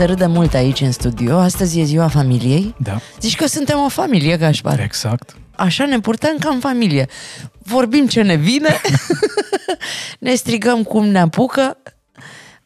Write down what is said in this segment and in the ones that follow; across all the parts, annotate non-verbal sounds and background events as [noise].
Se râde mult aici în studio. Astăzi e ziua familiei. Da. Zici că suntem o familie, Gaspar. Exact. Așa ne purtăm ca în familie. Vorbim ce ne vine, [laughs] ne strigăm cum ne apucă,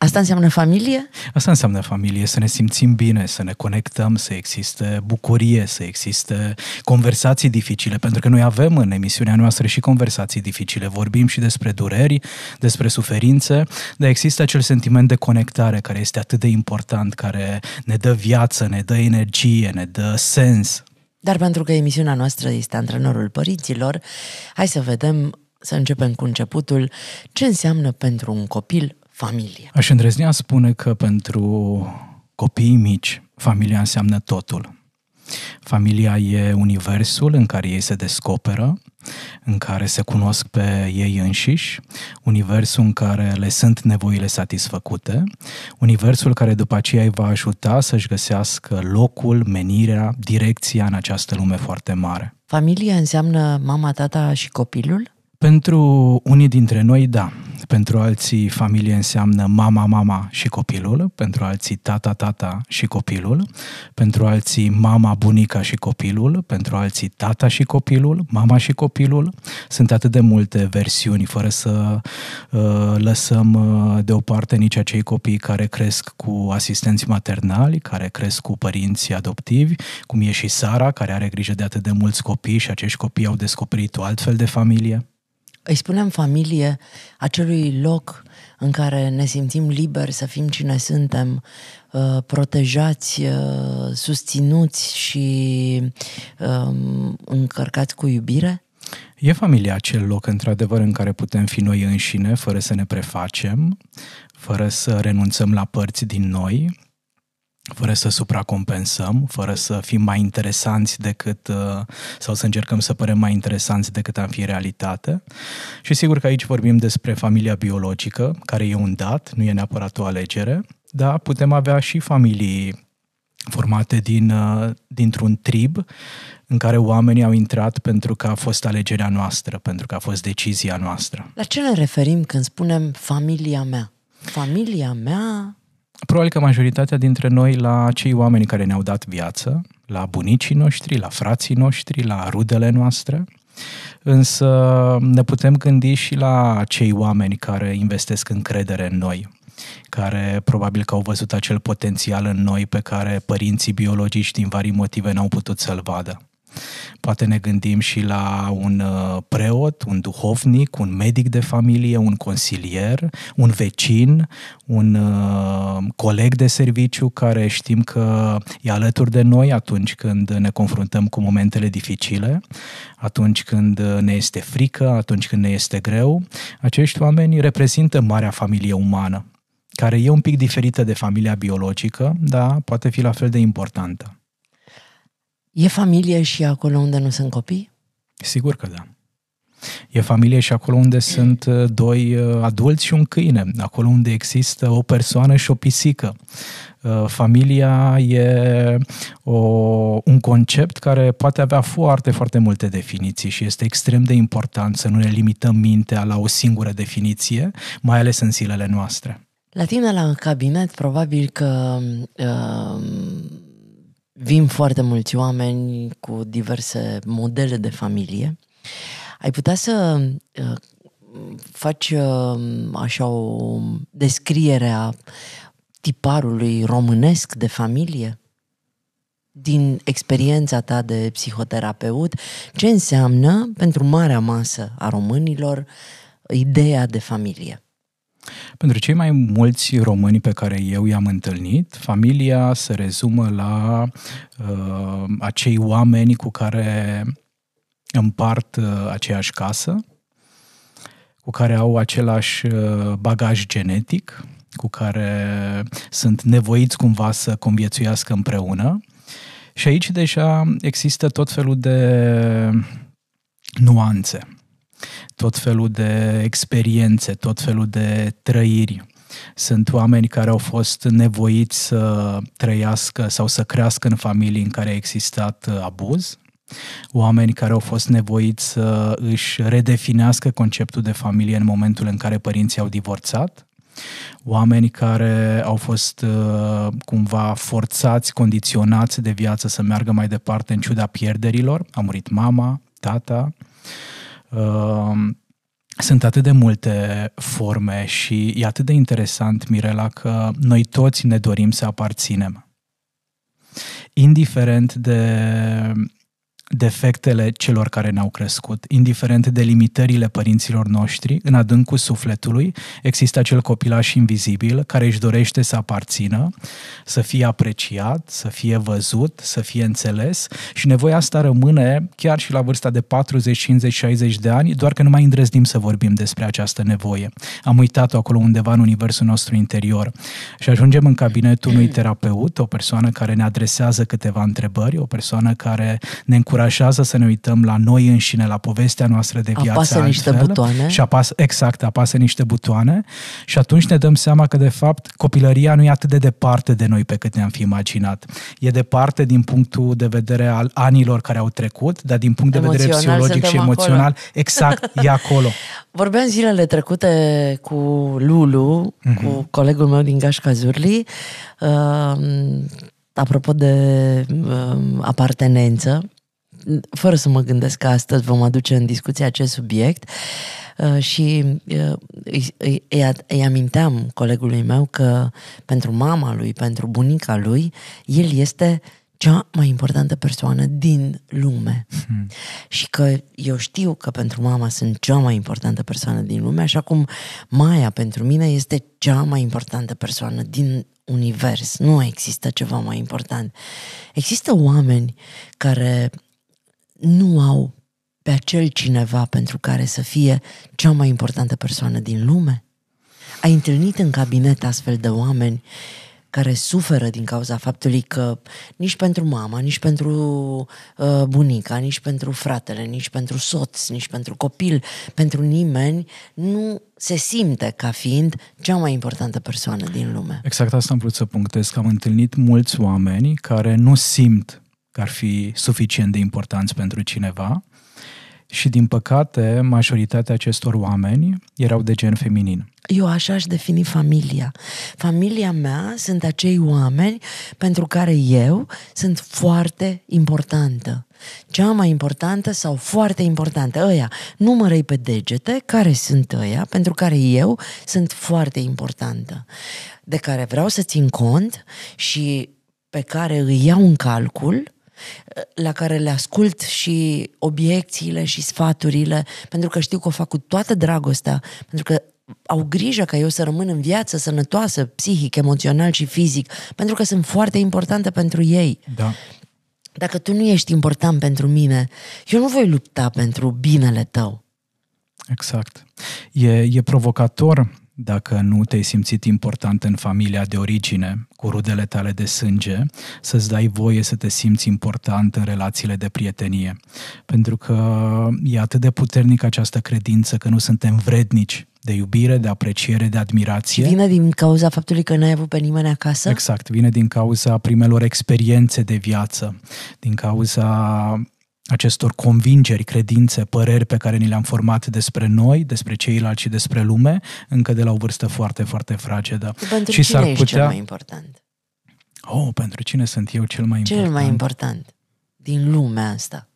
Asta înseamnă familie? Asta înseamnă familie, să ne simțim bine, să ne conectăm, să existe bucurie, să existe conversații dificile, pentru că noi avem în emisiunea noastră și conversații dificile, vorbim și despre dureri, despre suferințe, dar există acel sentiment de conectare care este atât de important, care ne dă viață, ne dă energie, ne dă sens. Dar pentru că emisiunea noastră este antrenorul părinților, hai să vedem, să începem cu începutul, ce înseamnă pentru un copil familie. Aș îndrăznea spune că pentru copiii mici, familia înseamnă totul. Familia e universul în care ei se descoperă, în care se cunosc pe ei înșiși, universul în care le sunt nevoile satisfăcute, universul care după aceea îi va ajuta să-și găsească locul, menirea, direcția în această lume foarte mare. Familia înseamnă mama, tata și copilul? Pentru unii dintre noi, da. Pentru alții, familie înseamnă mama, mama și copilul, pentru alții, tata, tata și copilul, pentru alții, mama, bunica și copilul, pentru alții, tata și copilul, mama și copilul. Sunt atât de multe versiuni, fără să uh, lăsăm uh, deoparte nici acei copii care cresc cu asistenți maternali, care cresc cu părinți adoptivi, cum e și Sara, care are grijă de atât de mulți copii și acești copii au descoperit o altfel de familie îi spunem familie acelui loc în care ne simțim liberi să fim cine suntem, uh, protejați, uh, susținuți și um, încărcați cu iubire? E familia acel loc, într-adevăr, în care putem fi noi înșine, fără să ne prefacem, fără să renunțăm la părți din noi, fără să supracompensăm, fără să fim mai interesanți decât, uh, sau să încercăm să părem mai interesanți decât am fi în realitate. Și sigur că aici vorbim despre familia biologică, care e un dat, nu e neapărat o alegere, dar putem avea și familii formate din, uh, dintr-un trib în care oamenii au intrat pentru că a fost alegerea noastră, pentru că a fost decizia noastră. La ce ne referim când spunem familia mea? Familia mea Probabil că majoritatea dintre noi la cei oameni care ne-au dat viață, la bunicii noștri, la frații noștri, la rudele noastre, însă ne putem gândi și la cei oameni care investesc încredere în noi, care probabil că au văzut acel potențial în noi pe care părinții biologici din vari motive n-au putut să-l vadă. Poate ne gândim și la un uh, preot, un duhovnic, un medic de familie, un consilier, un vecin, un uh, coleg de serviciu care știm că e alături de noi atunci când ne confruntăm cu momentele dificile, atunci când ne este frică, atunci când ne este greu. Acești oameni reprezintă marea familie umană care e un pic diferită de familia biologică, dar poate fi la fel de importantă. E familie și acolo unde nu sunt copii? Sigur că da. E familie și acolo unde sunt uh, doi uh, adulți și un câine, acolo unde există o persoană și o pisică. Uh, familia e o, un concept care poate avea foarte, foarte multe definiții și este extrem de important să nu ne limităm mintea la o singură definiție, mai ales în zilele noastre. La tine la cabinet probabil că uh, vin foarte mulți oameni cu diverse modele de familie. Ai putea să uh, faci uh, așa o descriere a tiparului românesc de familie? Din experiența ta de psihoterapeut, ce înseamnă pentru marea masă a românilor ideea de familie? Pentru cei mai mulți români pe care eu i-am întâlnit, familia se rezumă la uh, acei oameni cu care împart uh, aceeași casă, cu care au același uh, bagaj genetic, cu care sunt nevoiți cumva să conviețuiască împreună. Și aici deja există tot felul de nuanțe, tot felul de experiențe, tot felul de trăiri. Sunt oameni care au fost nevoiți să trăiască sau să crească în familii în care a existat abuz, oameni care au fost nevoiți să își redefinească conceptul de familie în momentul în care părinții au divorțat, oameni care au fost uh, cumva forțați, condiționați de viață să meargă mai departe în ciuda pierderilor. A murit mama, tata. Uh, sunt atât de multe forme și e atât de interesant, Mirela, că noi toți ne dorim să aparținem. Indiferent de defectele celor care ne-au crescut, indiferent de limitările părinților noștri, în adâncul sufletului există acel copilaș invizibil care își dorește să aparțină, să fie apreciat, să fie văzut, să fie înțeles și nevoia asta rămâne chiar și la vârsta de 40, 50, 60 de ani, doar că nu mai îndrăznim să vorbim despre această nevoie. Am uitat-o acolo undeva în universul nostru interior și ajungem în cabinetul unui terapeut, o persoană care ne adresează câteva întrebări, o persoană care ne încurajează să ne uităm la noi înșine, la povestea noastră de viață Apasă altfel, niște butoane. Și apasă, exact, apasă niște butoane și atunci ne dăm seama că, de fapt, copilăria nu e atât de departe de noi pe cât ne-am fi imaginat. E departe din punctul de vedere al anilor care au trecut, dar din punct de vedere Emoțional psihologic și suntem emoțional, acolo. exact, e acolo. [laughs] Vorbeam zilele trecute cu Lulu, Mhm. cu colegul meu din Gașca Zurli, uh, apropo de uh, apartenență, fără să mă gândesc că astăzi vom aduce în discuție acest subiect uh, și uh, îi, îi, îi, îi aminteam colegului meu că pentru mama lui, pentru bunica lui, el este cea mai importantă persoană din lume. Hmm. Și că eu știu că pentru mama sunt cea mai importantă persoană din lume, așa cum Maia pentru mine este cea mai importantă persoană din univers. Nu există ceva mai important. Există oameni care nu au pe acel cineva pentru care să fie cea mai importantă persoană din lume? Ai întâlnit în cabinet astfel de oameni care suferă din cauza faptului că nici pentru mama, nici pentru uh, bunica, nici pentru fratele, nici pentru soț, nici pentru copil, pentru nimeni nu se simte ca fiind cea mai importantă persoană din lume. Exact asta am vrut să punctez, că am întâlnit mulți oameni care nu simt că ar fi suficient de importanți pentru cineva și, din păcate, majoritatea acestor oameni erau de gen feminin. Eu așa aș defini familia. Familia mea sunt acei oameni pentru care eu sunt foarte importantă. Cea mai importantă sau foarte importantă. Ăia, numărăi pe degete care sunt ăia pentru care eu sunt foarte importantă. De care vreau să țin cont și pe care îi iau în calcul la care le ascult și obiecțiile și sfaturile, pentru că știu că o fac cu toată dragostea, pentru că au grijă ca eu să rămân în viață sănătoasă, psihic, emoțional și fizic, pentru că sunt foarte importante pentru ei. Da. Dacă tu nu ești important pentru mine, eu nu voi lupta pentru binele tău. Exact. E, e provocator dacă nu te-ai simțit important în familia de origine, cu rudele tale de sânge, să-ți dai voie să te simți important în relațiile de prietenie. Pentru că e atât de puternică această credință că nu suntem vrednici de iubire, de apreciere, de admirație. Și vine din cauza faptului că n-ai avut pe nimeni acasă? Exact, vine din cauza primelor experiențe de viață, din cauza acestor convingeri, credințe, păreri pe care ni le-am format despre noi, despre ceilalți și despre lume, încă de la o vârstă foarte, foarte fragedă. Pentru și cine s-ar ești putea... cel mai important? Oh, pentru cine sunt eu cel mai Cel important? mai important din lumea asta.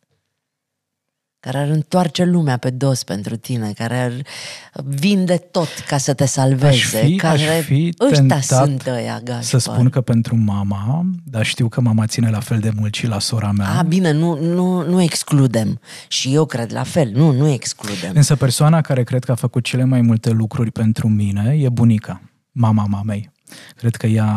Care ar întoarce lumea pe dos pentru tine, care ar vinde tot ca să te salveze. Aș fi, care... aș fi Ăștia tentat sunt ăia, Gașpar. să spun că pentru mama, dar știu că mama ține la fel de mult și la sora mea. A, bine, nu, nu, nu excludem. Și eu cred la fel. Nu, nu excludem. Însă persoana care cred că a făcut cele mai multe lucruri pentru mine e bunica, mama mamei. Cred că ea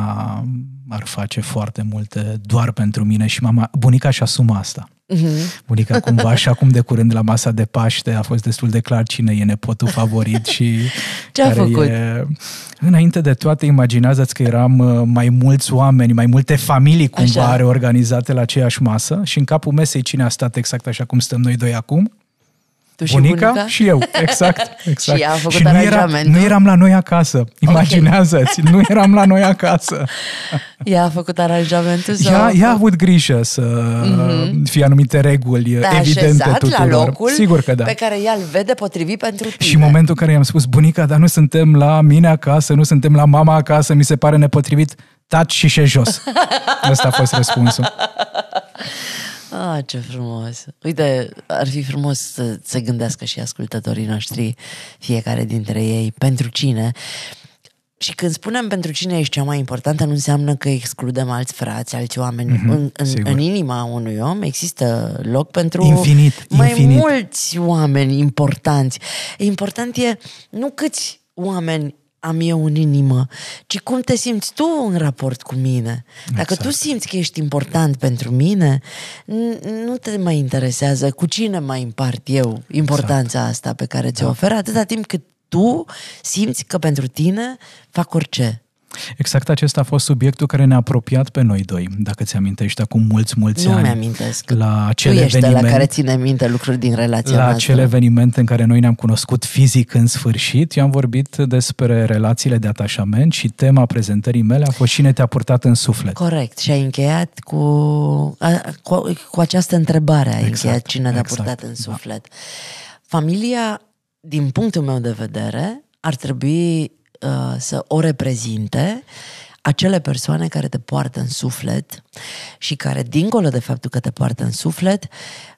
ar face foarte multe doar pentru mine și mama, bunica și asumă asta. Mm-hmm. Bunica cumva, așa cum de curând la masa de Paște a fost destul de clar cine e nepotul favorit și Ce a făcut? E... Înainte de toate, imaginează-ți că eram uh, mai mulți oameni, mai multe familii cumva așa. reorganizate la aceeași masă și în capul mesei cine a stat exact așa cum stăm noi doi acum? Tu bunica, și bunica? și eu, exact. [laughs] exact. și a făcut și nu, era, nu eram la noi acasă, imaginează-ți, okay. nu eram la noi acasă. Ea a făcut aranjamentul? Sau ea, ea a avut grijă să mm-hmm. fie anumite reguli Te evidente tuturor. la locul Sigur că da. pe care ea îl vede potrivit pentru tine. Și în momentul în care i-am spus, bunica, dar nu suntem la mine acasă, nu suntem la mama acasă, mi se pare nepotrivit, taci și șe jos. [laughs] Asta a fost răspunsul. Ah, ce frumos! Uite, ar fi frumos să se gândească și ascultătorii noștri, fiecare dintre ei, pentru cine. Și când spunem pentru cine ești cea mai importantă, nu înseamnă că excludem alți frați, alți oameni. Mm-hmm, în, în, în inima unui om există loc pentru infinit, mai infinit. mulți oameni importanți. Important e nu câți oameni am eu în inimă, ci cum te simți tu în raport cu mine. Dacă exact. tu simți că ești important pentru mine, nu te mai interesează cu cine mai împart eu importanța exact. asta pe care ți-o da. ofer, atâta timp cât tu simți că pentru tine fac orice. Exact acesta a fost subiectul care ne-a apropiat pe noi doi, dacă ți amintești, acum mulți, mulți nu ani. Nu mi-amintesc. La acel tu ești eveniment, la care ține minte lucruri din relația La noastră. acel eveniment în care noi ne-am cunoscut fizic în sfârșit, eu am vorbit despre relațiile de atașament și tema prezentării mele a fost cine te-a purtat în suflet. Corect. Și ai încheiat cu, a, cu, cu această întrebare, ai exact, încheiat cine te-a exact, purtat în da. suflet. Da. Familia, din punctul meu de vedere, ar trebui uh, să o reprezinte acele persoane care te poartă în suflet și care, dincolo de faptul că te poartă în suflet,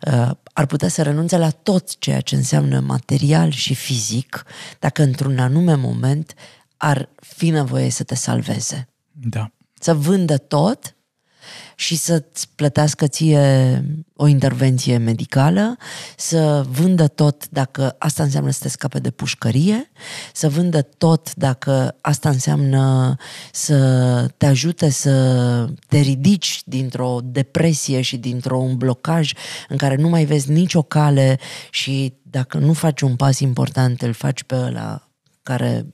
uh, ar putea să renunțe la tot ceea ce înseamnă material și fizic, dacă într-un anume moment ar fi nevoie să te salveze. Da. Să vândă tot și să-ți plătească ție o intervenție medicală, să vândă tot dacă asta înseamnă să te scape de pușcărie, să vândă tot dacă asta înseamnă să te ajute să te ridici dintr-o depresie și dintr-un blocaj în care nu mai vezi nicio cale și dacă nu faci un pas important, îl faci pe ăla care,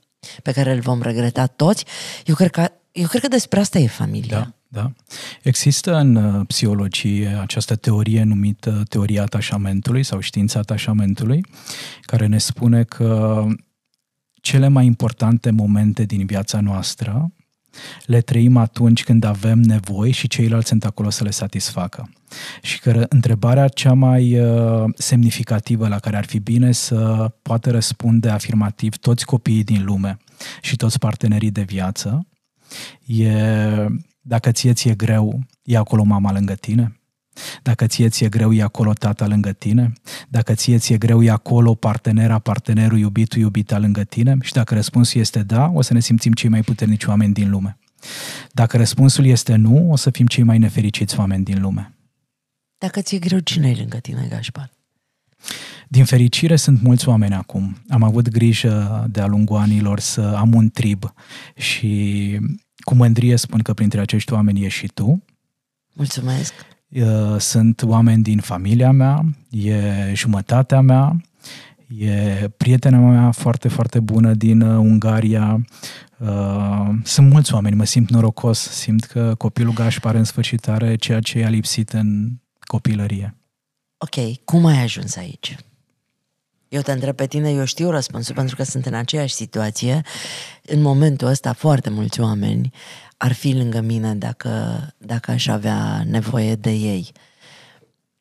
pe care îl vom regreta toți. Eu cred că, eu cred că despre asta e familia. Da. Da? Există în uh, psihologie această teorie numită teoria atașamentului sau știința atașamentului, care ne spune că cele mai importante momente din viața noastră le trăim atunci când avem nevoi și ceilalți sunt acolo să le satisfacă. Și că întrebarea cea mai uh, semnificativă la care ar fi bine să poată răspunde afirmativ toți copiii din lume și toți partenerii de viață e dacă ție ți-e greu, e acolo mama lângă tine? Dacă ție ți-e greu, e acolo tata lângă tine? Dacă ție ți-e greu, e acolo partenera, partenerul, iubitul, iubita lângă tine? Și dacă răspunsul este da, o să ne simțim cei mai puternici oameni din lume. Dacă răspunsul este nu, o să fim cei mai nefericiți oameni din lume. Dacă ți-e greu, cine e lângă tine, Gașpar? Din fericire sunt mulți oameni acum. Am avut grijă de-a lungul anilor să am un trib și cu mândrie spun că printre acești oameni ești și tu. Mulțumesc! Sunt oameni din familia mea, e jumătatea mea, e prietena mea foarte, foarte bună din uh, Ungaria. Uh, sunt mulți oameni, mă simt norocos, simt că copilul Gașpar în sfârșit are ceea ce i-a lipsit în copilărie. Ok, cum ai ajuns aici? Eu te întreb pe tine, eu știu răspunsul pentru că sunt în aceeași situație. În momentul ăsta foarte mulți oameni ar fi lângă mine dacă, dacă aș avea nevoie de ei.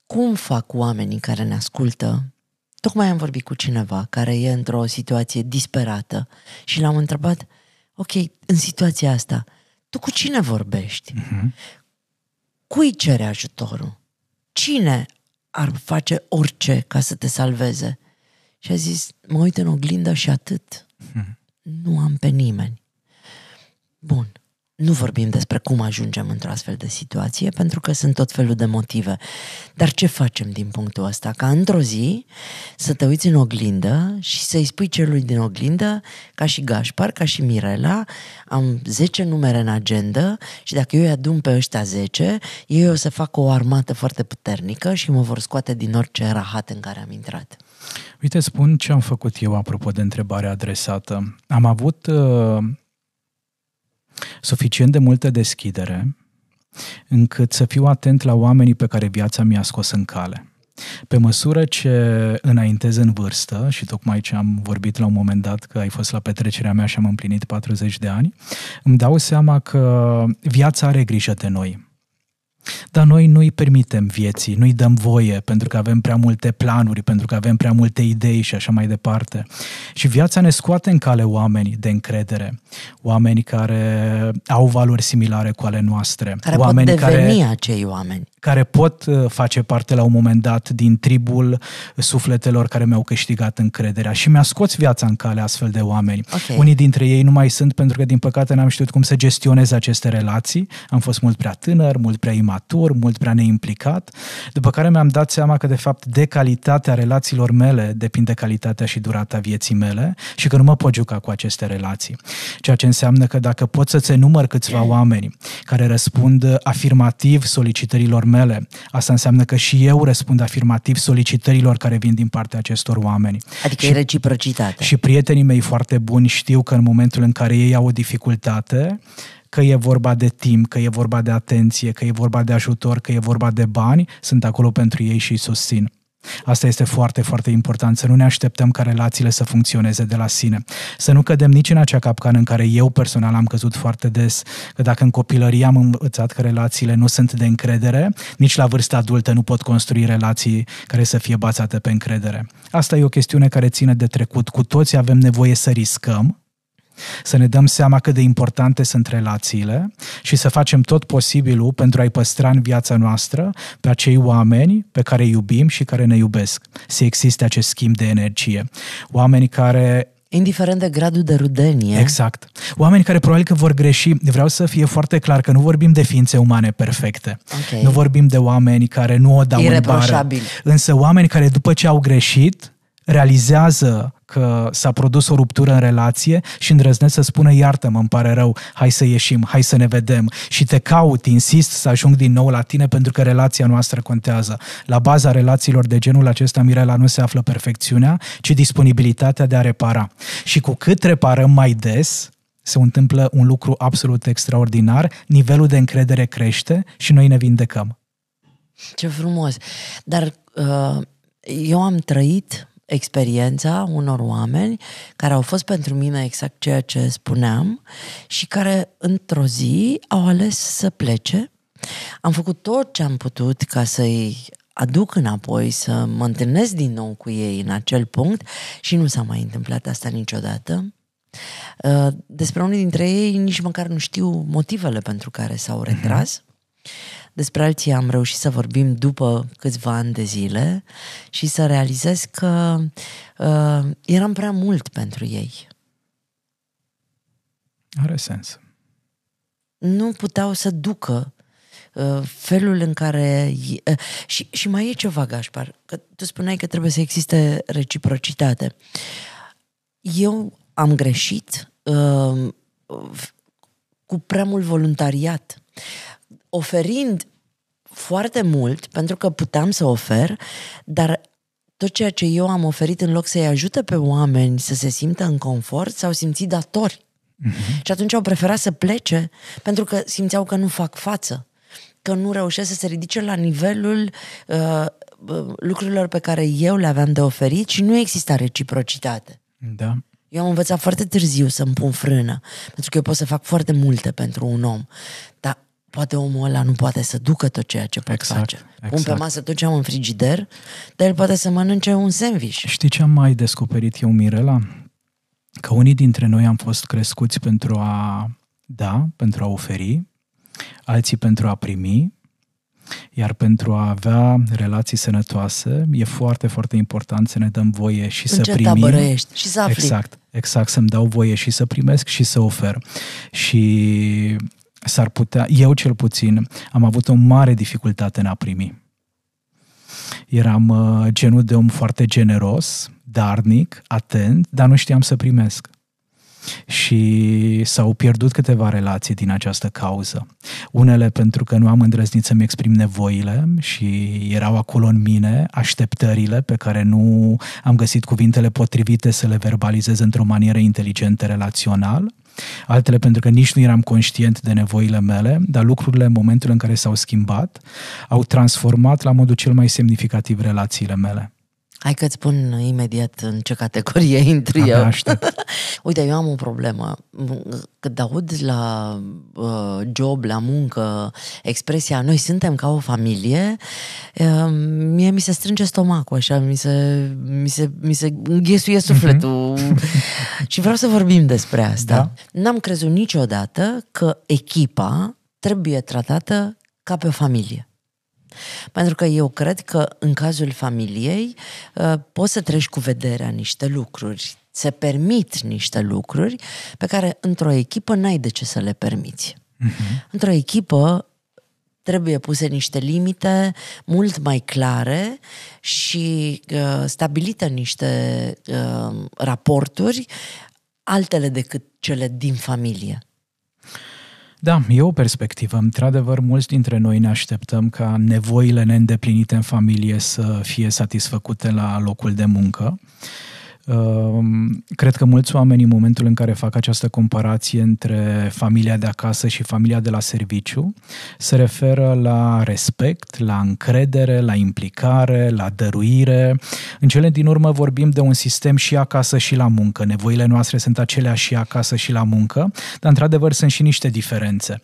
Cum fac oamenii care ne ascultă? Tocmai am vorbit cu cineva care e într-o situație disperată și l-am întrebat, ok, în situația asta, tu cu cine vorbești? Uh-huh. Cui cere ajutorul? Cine ar face orice ca să te salveze? Și a zis, mă uit în oglindă și atât. Hmm. Nu am pe nimeni. Bun. nu vorbim despre cum ajungem într-o astfel de situație, pentru că sunt tot felul de motive. Dar ce facem din punctul ăsta? Ca într-o zi să te uiți în oglindă și să-i spui celui din oglindă, ca și Gașpar, ca și Mirela, am 10 numere în agenda și dacă eu îi adun pe ăștia 10, ei o să facă o armată foarte puternică și mă vor scoate din orice rahat în care am intrat. Uite, spun ce am făcut eu apropo de întrebarea adresată. Am avut uh, suficient de multă deschidere încât să fiu atent la oamenii pe care viața mi-a scos în cale. Pe măsură ce înaintez în vârstă, și tocmai ce am vorbit la un moment dat că ai fost la petrecerea mea și am împlinit 40 de ani, îmi dau seama că viața are grijă de noi. Dar noi nu-i permitem vieții, nu-i dăm voie pentru că avem prea multe planuri, pentru că avem prea multe idei și așa mai departe. Și viața ne scoate în cale oamenii de încredere, oameni care au valori similare cu ale noastre. Care oameni pot deveni care, acei oameni. Care pot uh, face parte la un moment dat din tribul sufletelor care mi-au câștigat încrederea și mi-a scos viața în cale astfel de oameni. Okay. Unii dintre ei nu mai sunt pentru că din păcate n-am știut cum să gestionez aceste relații. Am fost mult prea tânăr, mult prea imatur, mult prea neimplicat, după care mi-am dat seama că de fapt de calitatea relațiilor mele depinde calitatea și durata vieții mele și că nu mă pot juca cu aceste relații. Ceea ce înseamnă că dacă pot să-ți enumăr câțiva oameni care răspund afirmativ solicitărilor mele, asta înseamnă că și eu răspund afirmativ solicitărilor care vin din partea acestor oameni. Adică și, e reciprocitate. Și prietenii mei foarte buni știu că în momentul în care ei au o dificultate, că e vorba de timp, că e vorba de atenție, că e vorba de ajutor, că e vorba de bani, sunt acolo pentru ei și îi susțin. Asta este foarte, foarte important, să nu ne așteptăm ca relațiile să funcționeze de la sine. Să nu cădem nici în acea capcană în care eu personal am căzut foarte des, că dacă în copilărie am învățat că relațiile nu sunt de încredere, nici la vârsta adultă nu pot construi relații care să fie bazate pe încredere. Asta e o chestiune care ține de trecut. Cu toți avem nevoie să riscăm, să ne dăm seama cât de importante sunt relațiile și să facem tot posibilul pentru a-i păstra în viața noastră pe acei oameni pe care îi iubim și care ne iubesc. Să existe acest schimb de energie. Oameni care Indiferent de gradul de rudenie. Exact. Oameni care probabil că vor greși, vreau să fie foarte clar că nu vorbim de ființe umane perfecte. Okay. Nu vorbim de oameni care nu o dau în bară. Însă oameni care după ce au greșit, realizează că s-a produs o ruptură în relație și îndrăznesc să spună iartă-mă, îmi pare rău, hai să ieșim, hai să ne vedem și te caut, insist să ajung din nou la tine pentru că relația noastră contează. La baza relațiilor de genul acesta, Mirela, nu se află perfecțiunea, ci disponibilitatea de a repara. Și cu cât reparăm mai des, se întâmplă un lucru absolut extraordinar, nivelul de încredere crește și noi ne vindecăm. Ce frumos! Dar uh, eu am trăit experiența unor oameni care au fost pentru mine exact ceea ce spuneam și care într-o zi au ales să plece. Am făcut tot ce am putut ca să-i aduc înapoi, să mă întâlnesc din nou cu ei în acel punct și nu s-a mai întâmplat asta niciodată. Uh, despre unii dintre ei nici măcar nu știu motivele pentru care s-au retras. Mm-hmm. Despre alții am reușit să vorbim după câțiva ani de zile și să realizez că uh, eram prea mult pentru ei. Are sens. Nu puteau să ducă uh, felul în care... Uh, și, și mai e ceva, Gașpar, că tu spuneai că trebuie să existe reciprocitate. Eu am greșit uh, cu prea mult voluntariat oferind foarte mult, pentru că puteam să ofer, dar tot ceea ce eu am oferit în loc să-i ajute pe oameni să se simtă în confort, s-au simțit datori. Mm-hmm. Și atunci au preferat să plece pentru că simțeau că nu fac față, că nu reușesc să se ridice la nivelul uh, lucrurilor pe care eu le aveam de oferit și nu exista reciprocitate. Da. Eu am învățat foarte târziu să-mi pun frână, pentru că eu pot să fac foarte multe pentru un om. Dar poate omul ăla nu poate să ducă tot ceea ce pot exact, face. Exact. Pun pe masă tot ce am în frigider, dar el poate să mănânce un sandwich. Știi ce am mai descoperit eu, Mirela? Că unii dintre noi am fost crescuți pentru a da, pentru a oferi, alții pentru a primi, iar pentru a avea relații sănătoase, e foarte, foarte important să ne dăm voie și în să primim. ești și să afli. Exact, exact, să-mi dau voie și să primesc și să ofer. Și s-ar putea, eu cel puțin, am avut o mare dificultate în a primi. Eram uh, genul de om foarte generos, darnic, atent, dar nu știam să primesc și s-au pierdut câteva relații din această cauză. Unele pentru că nu am îndrăznit să-mi exprim nevoile și erau acolo în mine așteptările pe care nu am găsit cuvintele potrivite să le verbalizez într-o manieră inteligentă relațional. Altele pentru că nici nu eram conștient de nevoile mele, dar lucrurile în momentul în care s-au schimbat au transformat la modul cel mai semnificativ relațiile mele. Hai că-ți spun imediat în ce categorie [laughs] intri eu. [laughs] Uite, eu am o problemă. Când aud la uh, job, la muncă, expresia noi suntem ca o familie, uh, mie mi se strânge stomacul, așa, mi se, mi se, mi se înghesuie mhm. sufletul. [laughs] și vreau să vorbim despre asta. Da? N-am crezut niciodată că echipa trebuie tratată ca pe o familie. Pentru că eu cred că în cazul familiei uh, poți să treci cu vederea niște lucruri, se permit niște lucruri pe care într-o echipă n-ai de ce să le permiți. Uh-huh. Într-o echipă trebuie puse niște limite mult mai clare și uh, stabilite niște uh, raporturi altele decât cele din familie. Da, e o perspectivă. Într-adevăr, mulți dintre noi ne așteptăm ca nevoile neîndeplinite în familie să fie satisfăcute la locul de muncă. Ehm, cred că mulți oameni în momentul în care fac această comparație între familia de acasă și familia de la serviciu se referă la respect, la încredere, la implicare, la dăruire. În cele din urmă vorbim de un sistem și acasă și la muncă. Nevoile noastre sunt aceleași și acasă și la muncă, dar într-adevăr sunt și niște diferențe.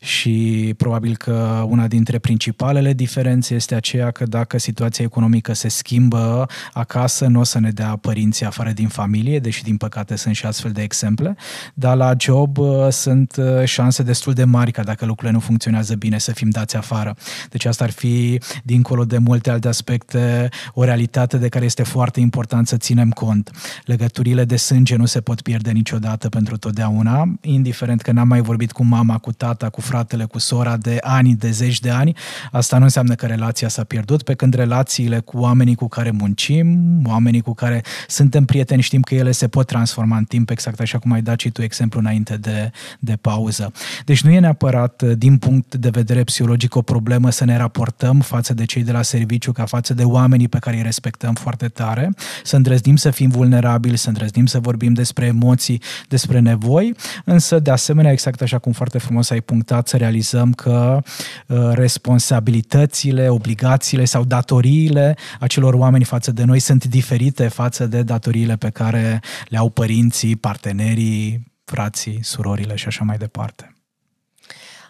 Și probabil că una dintre principalele diferențe este aceea că dacă situația economică se schimbă acasă, nu o să ne dea părinții afară din familie, deși din păcate sunt și astfel de exemple, dar la job uh, sunt uh, șanse destul de mari ca dacă lucrurile nu funcționează bine să fim dați afară. Deci asta ar fi, dincolo de multe alte aspecte, o realitate de care este foarte important să ținem cont. Legăturile de sânge nu se pot pierde niciodată pentru totdeauna, indiferent că n-am mai vorbit cu mama, cu tata, cu fratele, cu sora de ani, de zeci de ani, asta nu înseamnă că relația s-a pierdut, pe când relațiile cu oamenii cu care muncim, oamenii cu care suntem suntem prieteni, știm că ele se pot transforma în timp, exact așa cum ai dat și tu exemplu înainte de, de pauză. Deci nu e neapărat, din punct de vedere psihologic, o problemă să ne raportăm față de cei de la serviciu ca față de oamenii pe care îi respectăm foarte tare, să îndrăznim să fim vulnerabili, să îndrăznim să vorbim despre emoții, despre nevoi, însă, de asemenea, exact așa cum foarte frumos ai punctat, să realizăm că uh, responsabilitățile, obligațiile sau datoriile acelor oameni față de noi sunt diferite față de datoriile datoriile pe care le au părinții, partenerii, frații, surorile și așa mai departe.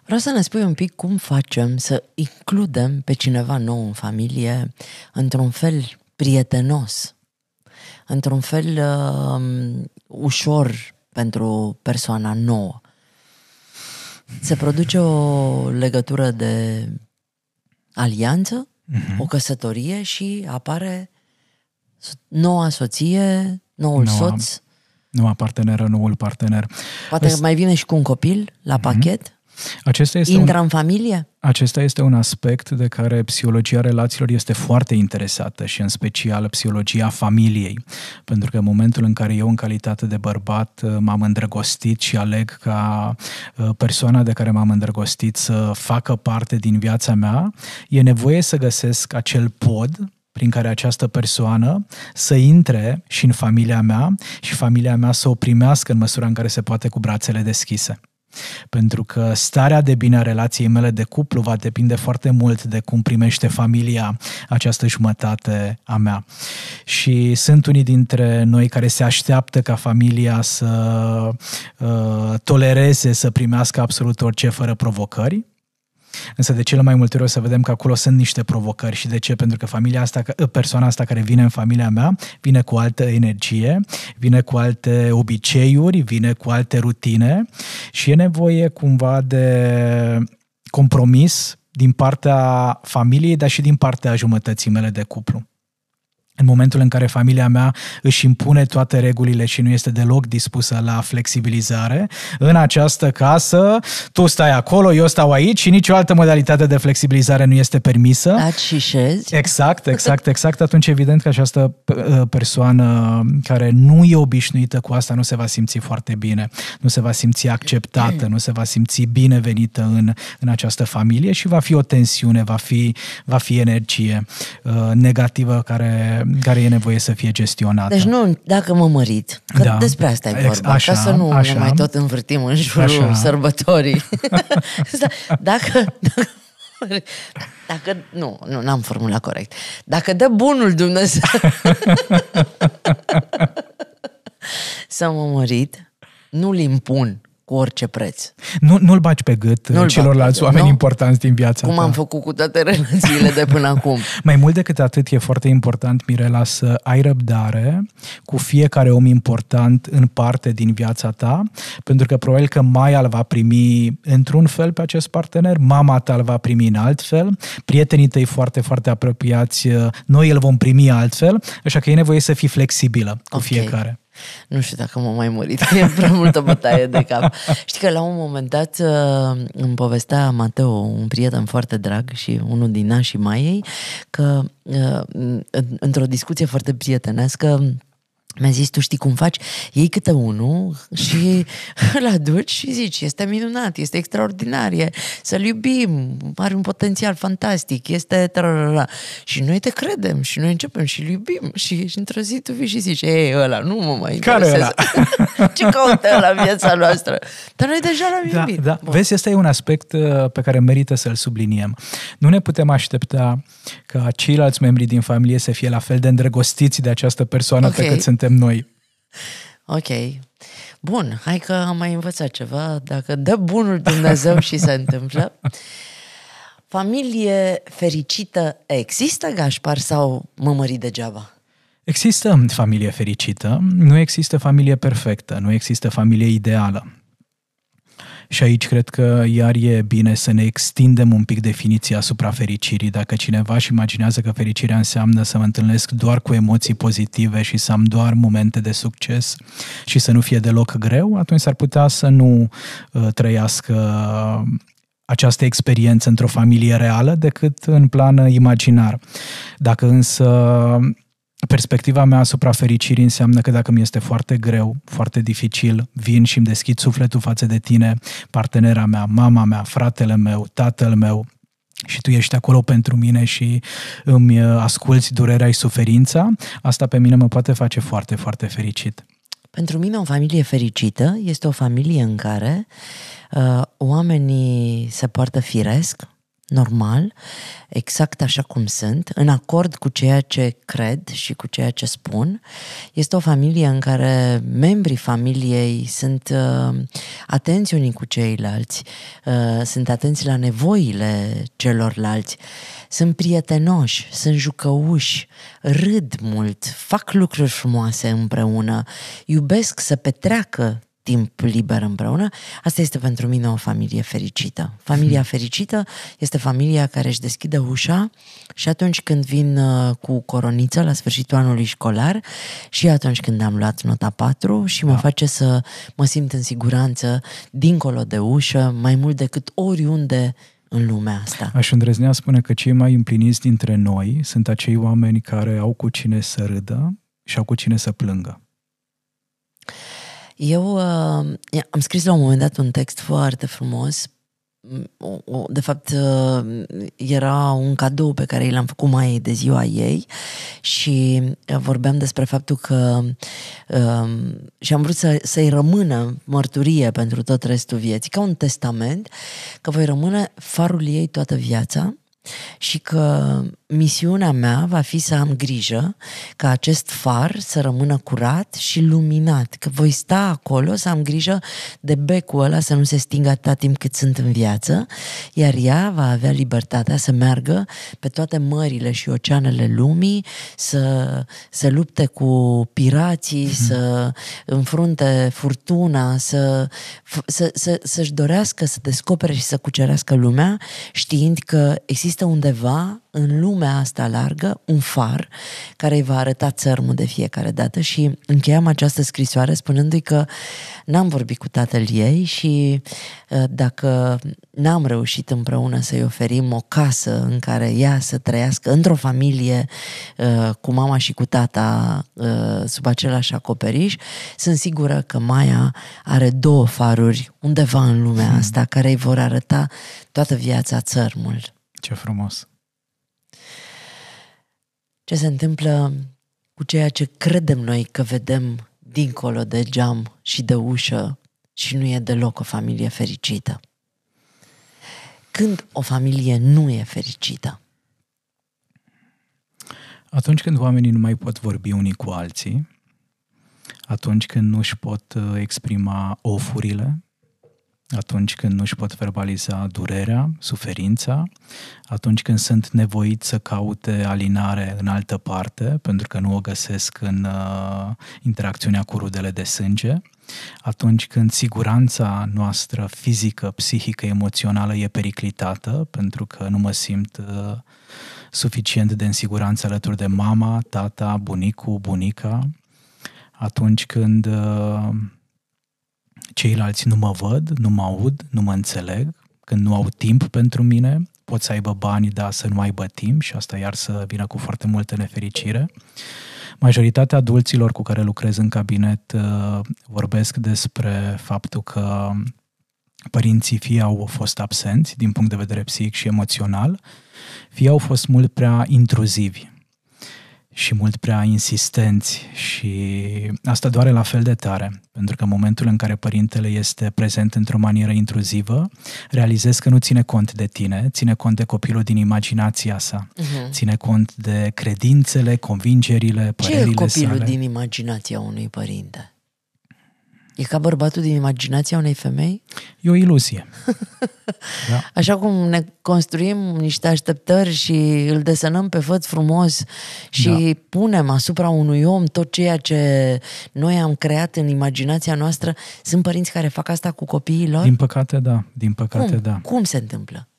Vreau să ne spui un pic cum facem să includem pe cineva nou în familie într-un fel prietenos, într-un fel uh, ușor pentru persoana nouă. Se produce o legătură de alianță, uh-huh. o căsătorie și apare noua soție, noul noua, soț. Noua parteneră, noul partener. Poate Asta... mai vine și cu un copil la mm-hmm. pachet? Acesta este Intră un, în familie? Acesta este un aspect de care psihologia relațiilor este foarte interesată și în special psihologia familiei. Pentru că în momentul în care eu în calitate de bărbat m-am îndrăgostit și aleg ca uh, persoana de care m-am îndrăgostit să facă parte din viața mea, e nevoie să găsesc acel pod prin care această persoană să intre și în familia mea și familia mea să o primească în măsura în care se poate cu brațele deschise. Pentru că starea de bine a relației mele de cuplu va depinde foarte mult de cum primește familia această jumătate a mea. Și sunt unii dintre noi care se așteaptă ca familia să uh, tolereze, să primească absolut orice fără provocări Însă de cele mai multe ori o să vedem că acolo sunt niște provocări. Și de ce? Pentru că familia asta, persoana asta care vine în familia mea, vine cu altă energie, vine cu alte obiceiuri, vine cu alte rutine și e nevoie cumva de compromis din partea familiei, dar și din partea jumătății mele de cuplu. În momentul în care familia mea își impune toate regulile și nu este deloc dispusă la flexibilizare, în această casă tu stai acolo, eu stau aici și nicio altă modalitate de flexibilizare nu este permisă. Taci și șezi. Exact, exact, exact. Atunci evident că această uh, persoană care nu e obișnuită cu asta nu se va simți foarte bine, nu se va simți acceptată, nu se va simți binevenită în, în această familie și va fi o tensiune, va fi, va fi energie uh, negativă care care e nevoie să fie gestionată. Deci nu, dacă mă mărit, că da. despre asta e vorba, așa, ca să nu așa. ne mai tot învârtim în jurul așa. sărbătorii. [laughs] dacă, dacă dacă, nu, nu, n-am formulat corect. Dacă dă bunul Dumnezeu [laughs] să mă mărit, nu-l impun cu orice preț. Nu, nu-l baci pe gât nu celorlalți gât, oameni nu? importanți din viața Cum ta. am făcut cu toate relațiile de până acum. [laughs] Mai mult decât atât, e foarte important, Mirela, să ai răbdare cu fiecare om important în parte din viața ta, pentru că probabil că Maia îl va primi într-un fel pe acest partener, mama ta îl va primi în alt fel, prietenii tăi foarte, foarte apropiați, noi îl vom primi altfel, așa că e nevoie să fii flexibilă cu okay. fiecare. Nu știu dacă m-am mai murit, [laughs] e prea multă bătaie de cap. Știi că la un moment dat uh, îmi povestea Mateo, un prieten foarte drag și unul din nașii Maiei, că uh, într-o discuție foarte prietenească mi-a zis, tu știi cum faci? Iei câte unul și [laughs] îl aduci și zici, este minunat, este extraordinar, e, să-l iubim, are un potențial fantastic, este... Trarara. Și noi te credem și noi începem și-l iubim și, și într-o zi tu vii și zici, ei, ăla, nu mă mai interesează. [laughs] Ce caută ăla viața noastră? Dar noi deja l-am da, iubit. Da. Vezi, ăsta e un aspect uh, pe care merită să-l subliniem. Nu ne putem aștepta ca ceilalți membri din familie să fie la fel de îndrăgostiți de această persoană okay. pe cât suntem suntem noi. Ok. Bun, hai că am mai învățat ceva. Dacă dă bunul Dumnezeu și se [laughs] întâmplă. Familie fericită există, Gașpar, sau mă mări degeaba? Există familie fericită, nu există familie perfectă, nu există familie ideală. Și aici cred că iar e bine să ne extindem un pic definiția asupra fericirii. Dacă cineva își imaginează că fericirea înseamnă să mă întâlnesc doar cu emoții pozitive și să am doar momente de succes și să nu fie deloc greu, atunci s-ar putea să nu uh, trăiască această experiență într-o familie reală decât în plan imaginar. Dacă însă perspectiva mea asupra fericirii înseamnă că dacă mi este foarte greu, foarte dificil, vin și îmi deschid sufletul față de tine, partenera mea, mama mea, fratele meu, tatăl meu, și tu ești acolo pentru mine și îmi uh, asculți durerea și suferința, asta pe mine mă poate face foarte, foarte fericit. Pentru mine o familie fericită este o familie în care uh, oamenii se poartă firesc, normal, exact așa cum sunt, în acord cu ceea ce cred și cu ceea ce spun. Este o familie în care membrii familiei sunt uh, atenți unii cu ceilalți, uh, sunt atenți la nevoile celorlalți, sunt prietenoși, sunt jucăuși, râd mult, fac lucruri frumoase împreună, iubesc să petreacă timp liber împreună, asta este pentru mine o familie fericită. Familia hmm. fericită este familia care își deschide ușa și atunci când vin uh, cu coroniță la sfârșitul anului școlar și atunci când am luat nota 4 și mă da. face să mă simt în siguranță dincolo de ușă, mai mult decât oriunde în lumea asta. Aș îndrăznea spune că cei mai împliniți dintre noi sunt acei oameni care au cu cine să râdă și au cu cine să plângă. Eu uh, am scris la un moment dat un text foarte frumos. De fapt, uh, era un cadou pe care l-am făcut mai de ziua ei și vorbeam despre faptul că uh, și am vrut să, să-i rămână mărturie pentru tot restul vieții, ca un testament, că voi rămâne farul ei toată viața și că misiunea mea va fi să am grijă ca acest far să rămână curat și luminat, că voi sta acolo să am grijă de becul ăla să nu se stingă atâta timp cât sunt în viață, iar ea va avea libertatea să meargă pe toate mările și oceanele lumii, să se lupte cu pirații, mm-hmm. să înfrunte furtuna, să, să, să, să-și dorească să descopere și să cucerească lumea, știind că există undeva în lumea asta largă un far care îi va arăta țărmul de fiecare dată și încheiam această scrisoare spunându-i că n-am vorbit cu tatăl ei și uh, dacă n-am reușit împreună să-i oferim o casă în care ea să trăiască într-o familie uh, cu mama și cu tata uh, sub același acoperiș, sunt sigură că Maia are două faruri undeva în lumea hmm. asta care îi vor arăta toată viața țărmul. Ce frumos! Ce se întâmplă cu ceea ce credem noi că vedem dincolo de geam și de ușă și nu e deloc o familie fericită. Când o familie nu e fericită? Atunci când oamenii nu mai pot vorbi unii cu alții, atunci când nu își pot uh, exprima ofurile, atunci când nu își pot verbaliza durerea, suferința, atunci când sunt nevoiți să caute alinare în altă parte, pentru că nu o găsesc în uh, interacțiunea cu rudele de sânge, atunci când siguranța noastră fizică, psihică, emoțională e periclitată, pentru că nu mă simt uh, suficient de în siguranță alături de mama, tata, bunicul, bunica, atunci când uh, ceilalți nu mă văd, nu mă aud, nu mă înțeleg, când nu au timp pentru mine, pot să aibă bani, dar să nu aibă timp și asta iar să vină cu foarte multă nefericire. Majoritatea adulților cu care lucrez în cabinet uh, vorbesc despre faptul că părinții fie au fost absenți din punct de vedere psihic și emoțional, fie au fost mult prea intruzivi și mult prea insistenți și asta doare la fel de tare, pentru că în momentul în care părintele este prezent într-o manieră intruzivă, realizezi că nu ține cont de tine, ține cont de copilul din imaginația sa, uh-huh. ține cont de credințele, convingerile, părerile Ce e copilul sale. din imaginația unui părinte? E ca bărbatul din imaginația unei femei? E o iluzie. [laughs] da. Așa cum ne construim niște așteptări și îl desenăm pe făț frumos și da. punem asupra unui om tot ceea ce noi am creat în imaginația noastră, sunt părinți care fac asta cu copiii lor? Din păcate, da. Din păcate, cum? da. Cum se întâmplă?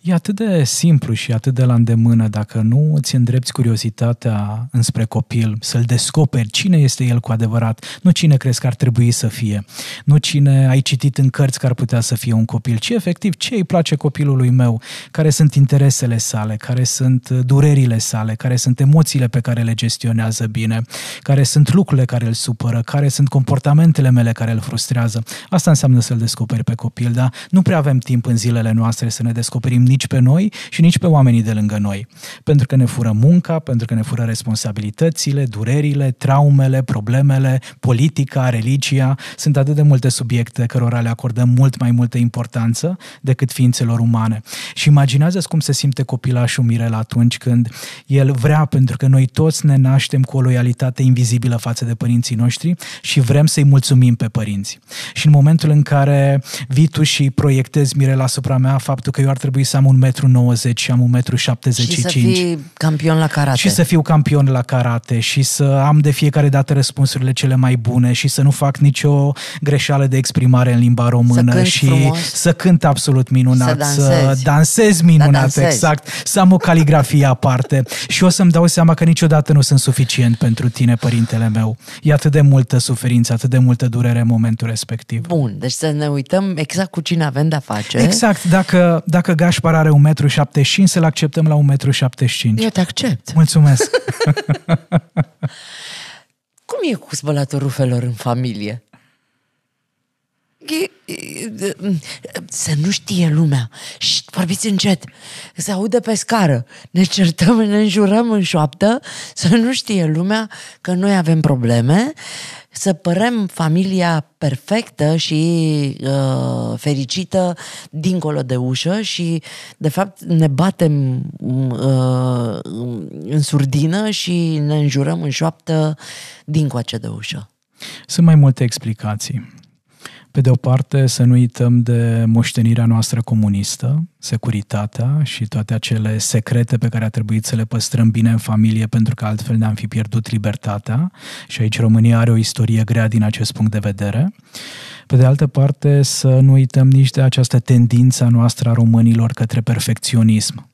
E atât de simplu și atât de la îndemână dacă nu îți îndrepți curiozitatea înspre copil, să-l descoperi cine este el cu adevărat, nu cine crezi că ar trebui să fie, nu cine ai citit în cărți că ar putea să fie un copil, ci efectiv ce îi place copilului meu, care sunt interesele sale, care sunt durerile sale, care sunt emoțiile pe care le gestionează bine, care sunt lucrurile care îl supără, care sunt comportamentele mele care îl frustrează. Asta înseamnă să-l descoperi pe copil, da? Nu prea avem timp în zilele noastre să ne descoperim descoperim nici pe noi și nici pe oamenii de lângă noi. Pentru că ne fură munca, pentru că ne fură responsabilitățile, durerile, traumele, problemele, politica, religia. Sunt atât de multe subiecte cărora le acordăm mult mai multă importanță decât ființelor umane. Și imaginează cum se simte copilașul Mirel atunci când el vrea, pentru că noi toți ne naștem cu o loialitate invizibilă față de părinții noștri și vrem să-i mulțumim pe părinți. Și în momentul în care vii tu și proiectezi Mirel asupra mea faptul că eu ar trebui trebui să am 1,90 m și am 1,75 m. Și să fii campion la karate. Și să fiu campion la karate și să am de fiecare dată răspunsurile cele mai bune și să nu fac nicio greșeală de exprimare în limba română să și frumos. să cânt absolut minunat, să dansezi, să dansez minunat, da, dansezi. exact, să am o caligrafie aparte și o să-mi dau seama că niciodată nu sunt suficient pentru tine, părintele meu. E atât de multă suferință, atât de multă durere în momentul respectiv. Bun, deci să ne uităm exact cu cine avem de-a face. Exact, dacă, dacă Gașpar are 1,75 m, să-l acceptăm la 1,75 m. Eu te accept. Mulțumesc. [laughs] Cum e cu spălatul rufelor în familie? Să nu știe lumea. Și vorbiți încet. Să audă pe scară. Ne certăm, ne înjurăm în șoaptă. Să nu știe lumea că noi avem probleme să părem familia perfectă și uh, fericită dincolo de ușă și, de fapt, ne batem uh, în surdină și ne înjurăm în șoaptă dincoace de ușă. Sunt mai multe explicații. Pe de o parte, să nu uităm de moștenirea noastră comunistă, securitatea și toate acele secrete pe care a trebuit să le păstrăm bine în familie pentru că altfel ne-am fi pierdut libertatea și aici România are o istorie grea din acest punct de vedere. Pe de altă parte, să nu uităm nici de această tendință a noastră a românilor către perfecționism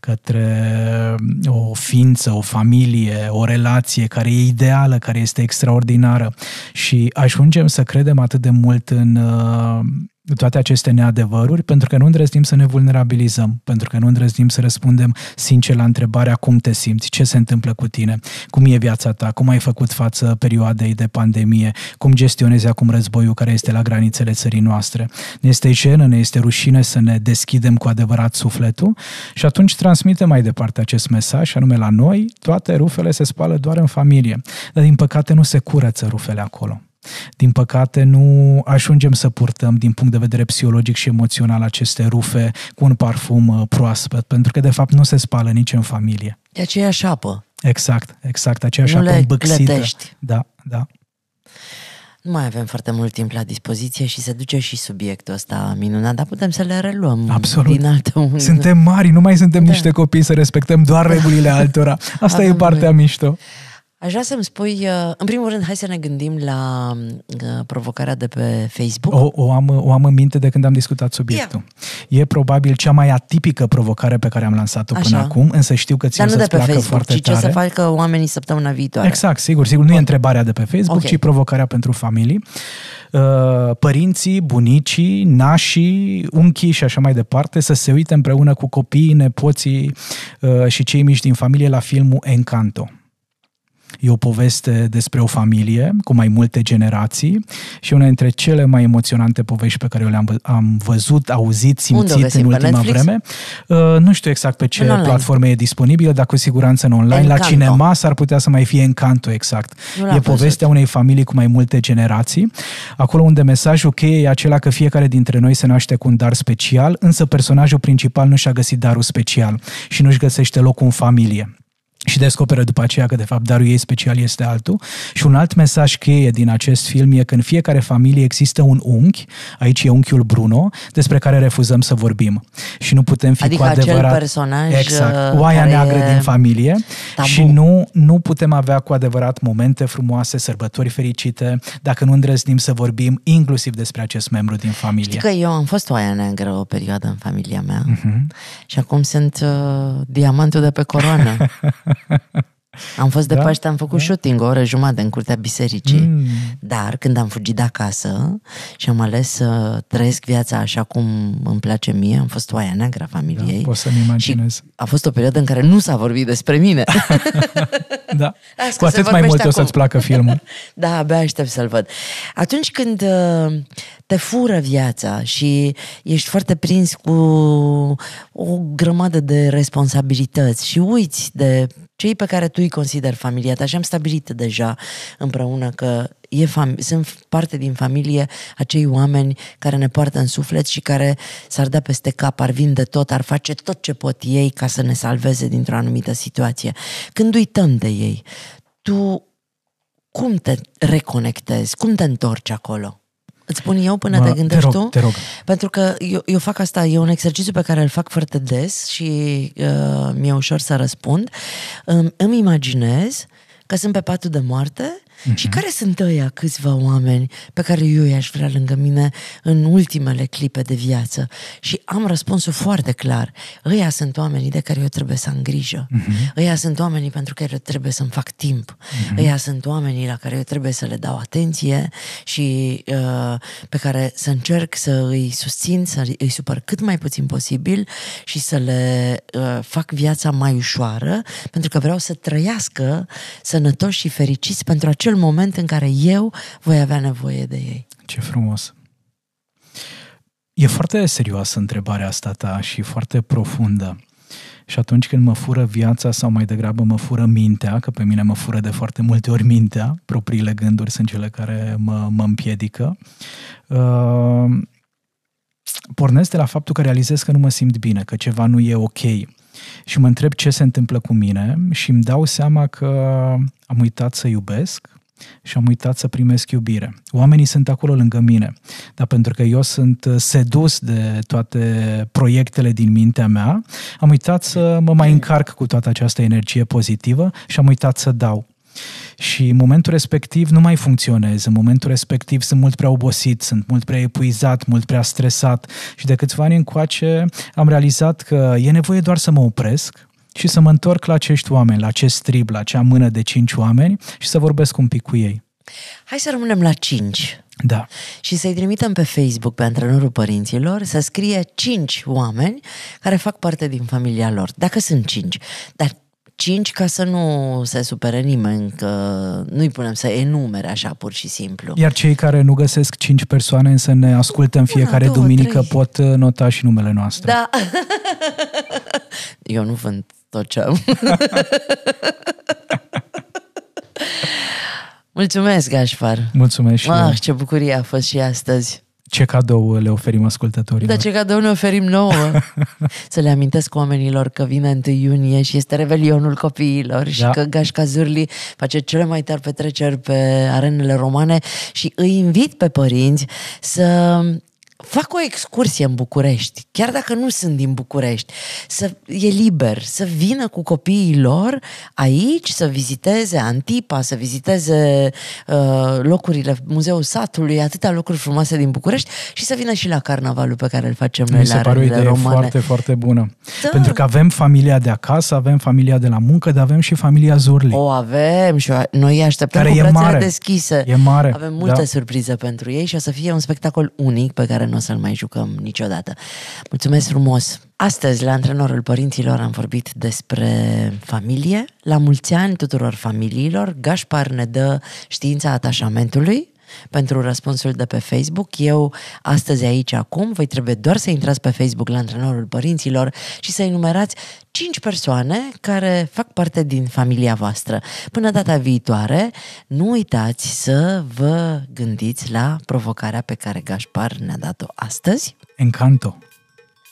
către o ființă, o familie, o relație care e ideală, care este extraordinară. Și ajungem să credem atât de mult în uh, toate aceste neadevăruri pentru că nu îndrăznim să ne vulnerabilizăm, pentru că nu îndrăznim să răspundem sincer la întrebarea cum te simți, ce se întâmplă cu tine, cum e viața ta, cum ai făcut față perioadei de pandemie, cum gestionezi acum războiul care este la granițele țării noastre. Ne este jenă, ne este rușine să ne deschidem cu adevărat sufletul și atunci transmitem mai departe acest mesaj, și anume la noi, toate rufele se spală doar în familie, dar din păcate nu se curăță rufele acolo. Din păcate, nu ajungem să purtăm din punct de vedere psihologic și emoțional aceste rufe cu un parfum uh, proaspăt, pentru că de fapt nu se spală nici în familie. E aceeași apă. Exact, exact, aceeași nu apă le îmbăxită. clătești. Da, da. Nu mai avem foarte mult timp la dispoziție și se duce și subiectul ăsta minunat, dar putem să le reluăm Absolut. din altă unde. Suntem mari, nu mai suntem Da. niște copii să respectăm doar regulile altora. Asta Avem e partea voie. mișto. Aș vrea să-mi spui, uh, în primul rând, hai să ne gândim la uh, provocarea de pe Facebook. O, o, am, o am în minte de când am discutat subiectul. E probabil cea mai atipică provocare pe care am lansat-o până Așa. acum, însă știu că ți Dar nu de să-ți pe placă Facebook, foarte ci ce tare. să facă oamenii săptămâna viitoare. Exact, sigur, sigur. Nu e întrebarea de pe Facebook, Ok. ci provocarea pentru familii. Uh, Părinții, bunicii, nașii, unchii și așa mai departe să se uite împreună cu copiii, nepoții uh, și cei mici din familie la filmul Encanto. E o poveste despre o familie cu mai multe generații și una dintre cele mai emoționante povești pe care eu le-am vă- am văzut, auzit, Unde o simțit găsim? în Pe ultima Netflix? vreme. Uh, nu știu exact pe ce În online. platforme e disponibilă, dar cu siguranță în online. Encanto. La cinema s-ar putea să mai fie Encanto, exact. Nu l-am E văzut. povestea unei familii cu mai multe generații, acolo unde mesajul cheie e acela că fiecare dintre noi se naște cu un dar special, însă personajul principal nu și-a găsit darul special și nu-și găsește locul în familie și descoperă după aceea că de fapt darul ei special este altul. Și un alt mesaj cheie din acest film e că în fiecare familie există un unchi, aici e unchiul Bruno, despre care refuzăm să vorbim. Și nu putem fi Adică cu acel adevărat... personaj, exact, uh, oaia care neagră e din familie tabu. și nu, nu putem avea cu adevărat momente frumoase, sărbători fericite, dacă nu îndrăznim să vorbim inclusiv despre acest membru din familie. Știi că eu am fost oaia neagră o perioadă în familia mea Mhm. și acum sunt uh, diamantul de pe coroană. [laughs] Am fost de Da, Paște, am făcut shooting o oră jumătate în curtea bisericii. Mm. Dar când am fugit de acasă și am ales să trăiesc viața așa cum îmi place mie, am fost oaia neagră a Da, familiei. pot să-mi imaginez. A fost o perioadă în care nu s-a vorbit despre mine. [laughs] Da. Las că Cu se atât mai vorbește mult o acum. să-ți placă filmul. [laughs] Da, abia aștept să-l văd. Atunci când uh, te fură viața și ești foarte prins cu o grămadă de responsabilități și uiți de cei pe care tu îi consideri familia ta și am stabilit deja împreună că e fam- sunt parte din familie acei oameni care ne poartă în suflet și care s-ar da peste cap, ar vinde tot, ar face tot ce pot ei ca să ne salveze dintr-o anumită situație. Când uităm de ei, tu cum te reconectezi? Cum te întorci acolo? Îți spun eu până Mă, te gândești te rog, tu? te rog. Pentru că eu, eu fac asta, e un exercițiu pe care îl fac foarte des și uh, mi-e ușor să răspund. Um, îmi imaginez că sunt pe patul de moarte Mhm. și care sunt ăia câțiva oameni pe care eu i-aș vrea lângă mine în ultimele clipe de viață. Și am răspunsul foarte clar. Ăia sunt oamenii de care eu trebuie să am grijă. Mhm. Ăia sunt oamenii pentru care eu trebuie să-mi fac timp. Ăia sunt oamenii la care eu trebuie să le dau atenție și uh, pe care să încerc să îi susțin, să îi supăr cât mai puțin posibil și să le uh, fac viața mai ușoară, pentru că vreau să trăiască sănătoși și fericiți pentru acel moment în care eu voi avea nevoie de ei. Ce frumos. E foarte serioasă întrebarea asta ta și foarte profundă. Și atunci când mă fură viața sau mai degrabă mă fură mintea, că pe mine mă fură de foarte multe ori mintea, propriile gânduri sunt cele care mă, mă împiedică, uh, pornesc de la faptul că realizez că nu mă simt bine, că ceva nu e ok. Și mă întreb ce se întâmplă cu mine și îmi dau seama că am uitat să iubesc, și am uitat să primesc iubire. Oamenii sunt acolo lângă mine, dar pentru că eu sunt sedus de toate proiectele din mintea mea, am uitat să mă mai încarc cu toată această energie pozitivă și am uitat să dau. și în momentul respectiv nu mai funcționez, în momentul respectiv sunt mult prea obosit, sunt mult prea epuizat, mult prea stresat și de câțiva ani încoace am realizat că e nevoie doar să mă opresc, și să mă întorc la acești oameni, la acest trib, la acea mână de cinci oameni și să vorbesc un pic cu ei. Hai să rămânem la cinci. Da. Și să-i trimitem pe Facebook, pe antrenorul părinților, să scrie cinci oameni care fac parte din familia lor. Dacă sunt cinci. Dar cinci ca să nu se supere nimeni, că nu-i punem să enumere așa pur și simplu. Iar cei care nu găsesc cinci persoane, însă ne ascultă în fiecare Una, două, duminică, trei. pot uh, nota și numele noastre. Da. [laughs] Eu nu vând tot ce am. [laughs] Mulțumesc, Gașpar! Mulțumesc și ah, eu. ce bucurie a fost și astăzi! Ce cadou le oferim ascultătorilor? Da, ce cadou ne oferim nouă? [laughs] să le amintesc oamenilor că vine 1 iunie și este revelionul copiilor și da. că Gașca Zurli face cele mai tari petreceri pe arenele romane și îi invit pe părinți să fac o excursie în București, chiar dacă nu sunt din București, să e liber, să vină cu copiii lor aici, să viziteze Antipa, să viziteze uh, locurile, Muzeul Satului, atâtea locuri frumoase din București și să vină și la carnavalul pe care îl facem noi la pare o idee romane. foarte, foarte bună. Da. Pentru că avem familia de acasă, avem familia de la muncă, dar avem și familia Zurli. O avem și noi așteptăm care cu e mare. deschise. E mare. Avem multe da. surprize pentru ei și o să fie un spectacol unic pe care nu o să-l mai jucăm niciodată. Mulțumesc frumos! Astăzi, la antrenorul părinților, am vorbit despre familie. La mulți ani tuturor familiilor, Gașpar ne dă știința atașamentului, pentru răspunsul de pe Facebook. Eu, astăzi, aici, acum, voi trebuie doar să intrați pe Facebook la antrenorul părinților și să enumerați 5 persoane care fac parte din familia voastră. Până data viitoare, nu uitați să vă gândiți la provocarea pe care Gașpar ne-a dat-o astăzi. Encanto.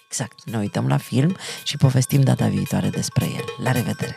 Exact. Ne uităm la film și povestim data viitoare despre el. La revedere!